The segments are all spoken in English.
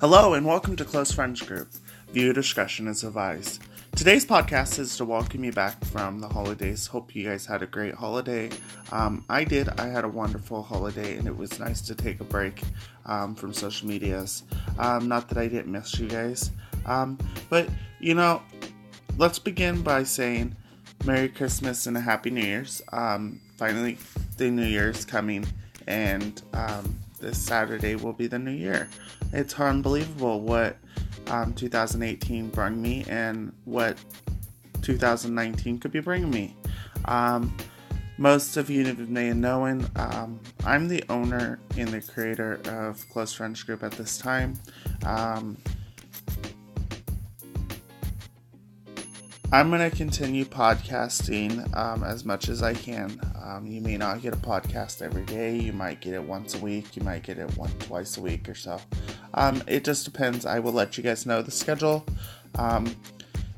Hello and welcome to Close Friends Group. Viewer discretion is advised. Today's podcast is to welcome you back from the holidays. Hope you guys had a great holiday. Um, I did. I had a wonderful holiday, and it was nice to take a break um, from social medias. Um, not that I didn't miss you guys, um, but you know, let's begin by saying Merry Christmas and a Happy New Year's. Um, finally, the New Year's coming, and um, this Saturday will be the new year. It's unbelievable what um, 2018 brought me and what 2019 could be bringing me. Um, most of you may have known um, I'm the owner and the creator of Close Friends Group at this time. I'm going to continue podcasting um, as much as I can. Um, you may not get a podcast every day. You might get it once a week. You might get it once, twice a week or so. Um, it just depends. I will let you guys know the schedule. Um,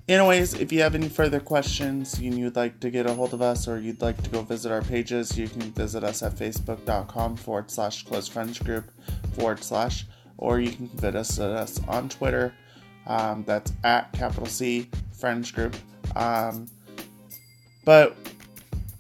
anyways, if you have any further questions you'd like to get a hold of us or you'd like to go visit our pages, you can visit us at facebook.com forward slash close friends group forward slash, or you can visit us on Twitter. Um, that's at capital C friends group. Um, but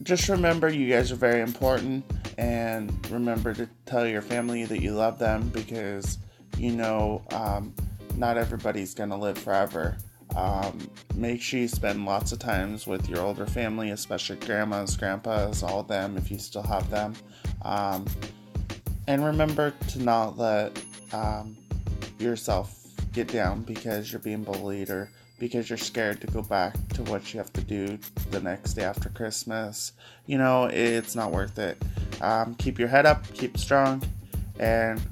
just remember, you guys are very important, and remember to tell your family that you love them because you know um, not everybody's gonna live forever. Um, make sure you spend lots of times with your older family, especially grandmas, grandpas, all of them if you still have them. Um, and remember to not let um, yourself get down because you're being bullied or because you're scared to go back to what you have to do the next day after Christmas. You know, it's not worth it. Um, keep your head up, keep strong, and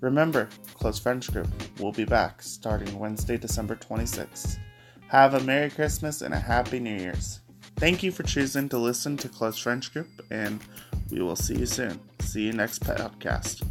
remember, Close Friends Group will be back starting Wednesday, December 26th. Have a Merry Christmas and a Happy New Year's. Thank you for choosing to listen to Close Friends Group, and we will see you soon. See you next podcast.